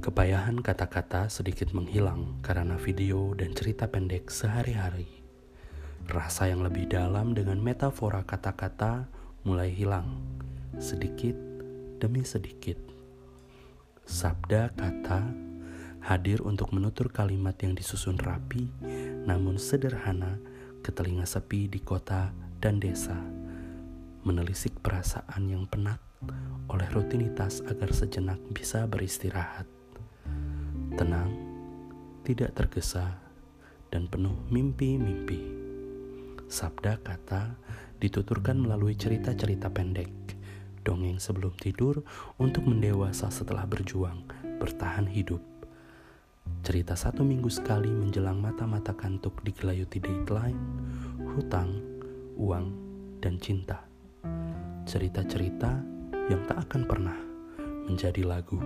Kepayahan kata-kata sedikit menghilang karena video dan cerita pendek sehari-hari. Rasa yang lebih dalam dengan metafora kata-kata mulai hilang, sedikit demi sedikit. Sabda kata hadir untuk menutur kalimat yang disusun rapi namun sederhana ke telinga sepi di kota dan desa. Menelisik perasaan yang penat oleh rutinitas agar sejenak bisa beristirahat tenang, tidak tergesa, dan penuh mimpi-mimpi. Sabda kata dituturkan melalui cerita-cerita pendek, dongeng sebelum tidur untuk mendewasa setelah berjuang, bertahan hidup. Cerita satu minggu sekali menjelang mata-mata kantuk digelayuti deadline, hutang, uang, dan cinta. Cerita-cerita yang tak akan pernah menjadi lagu.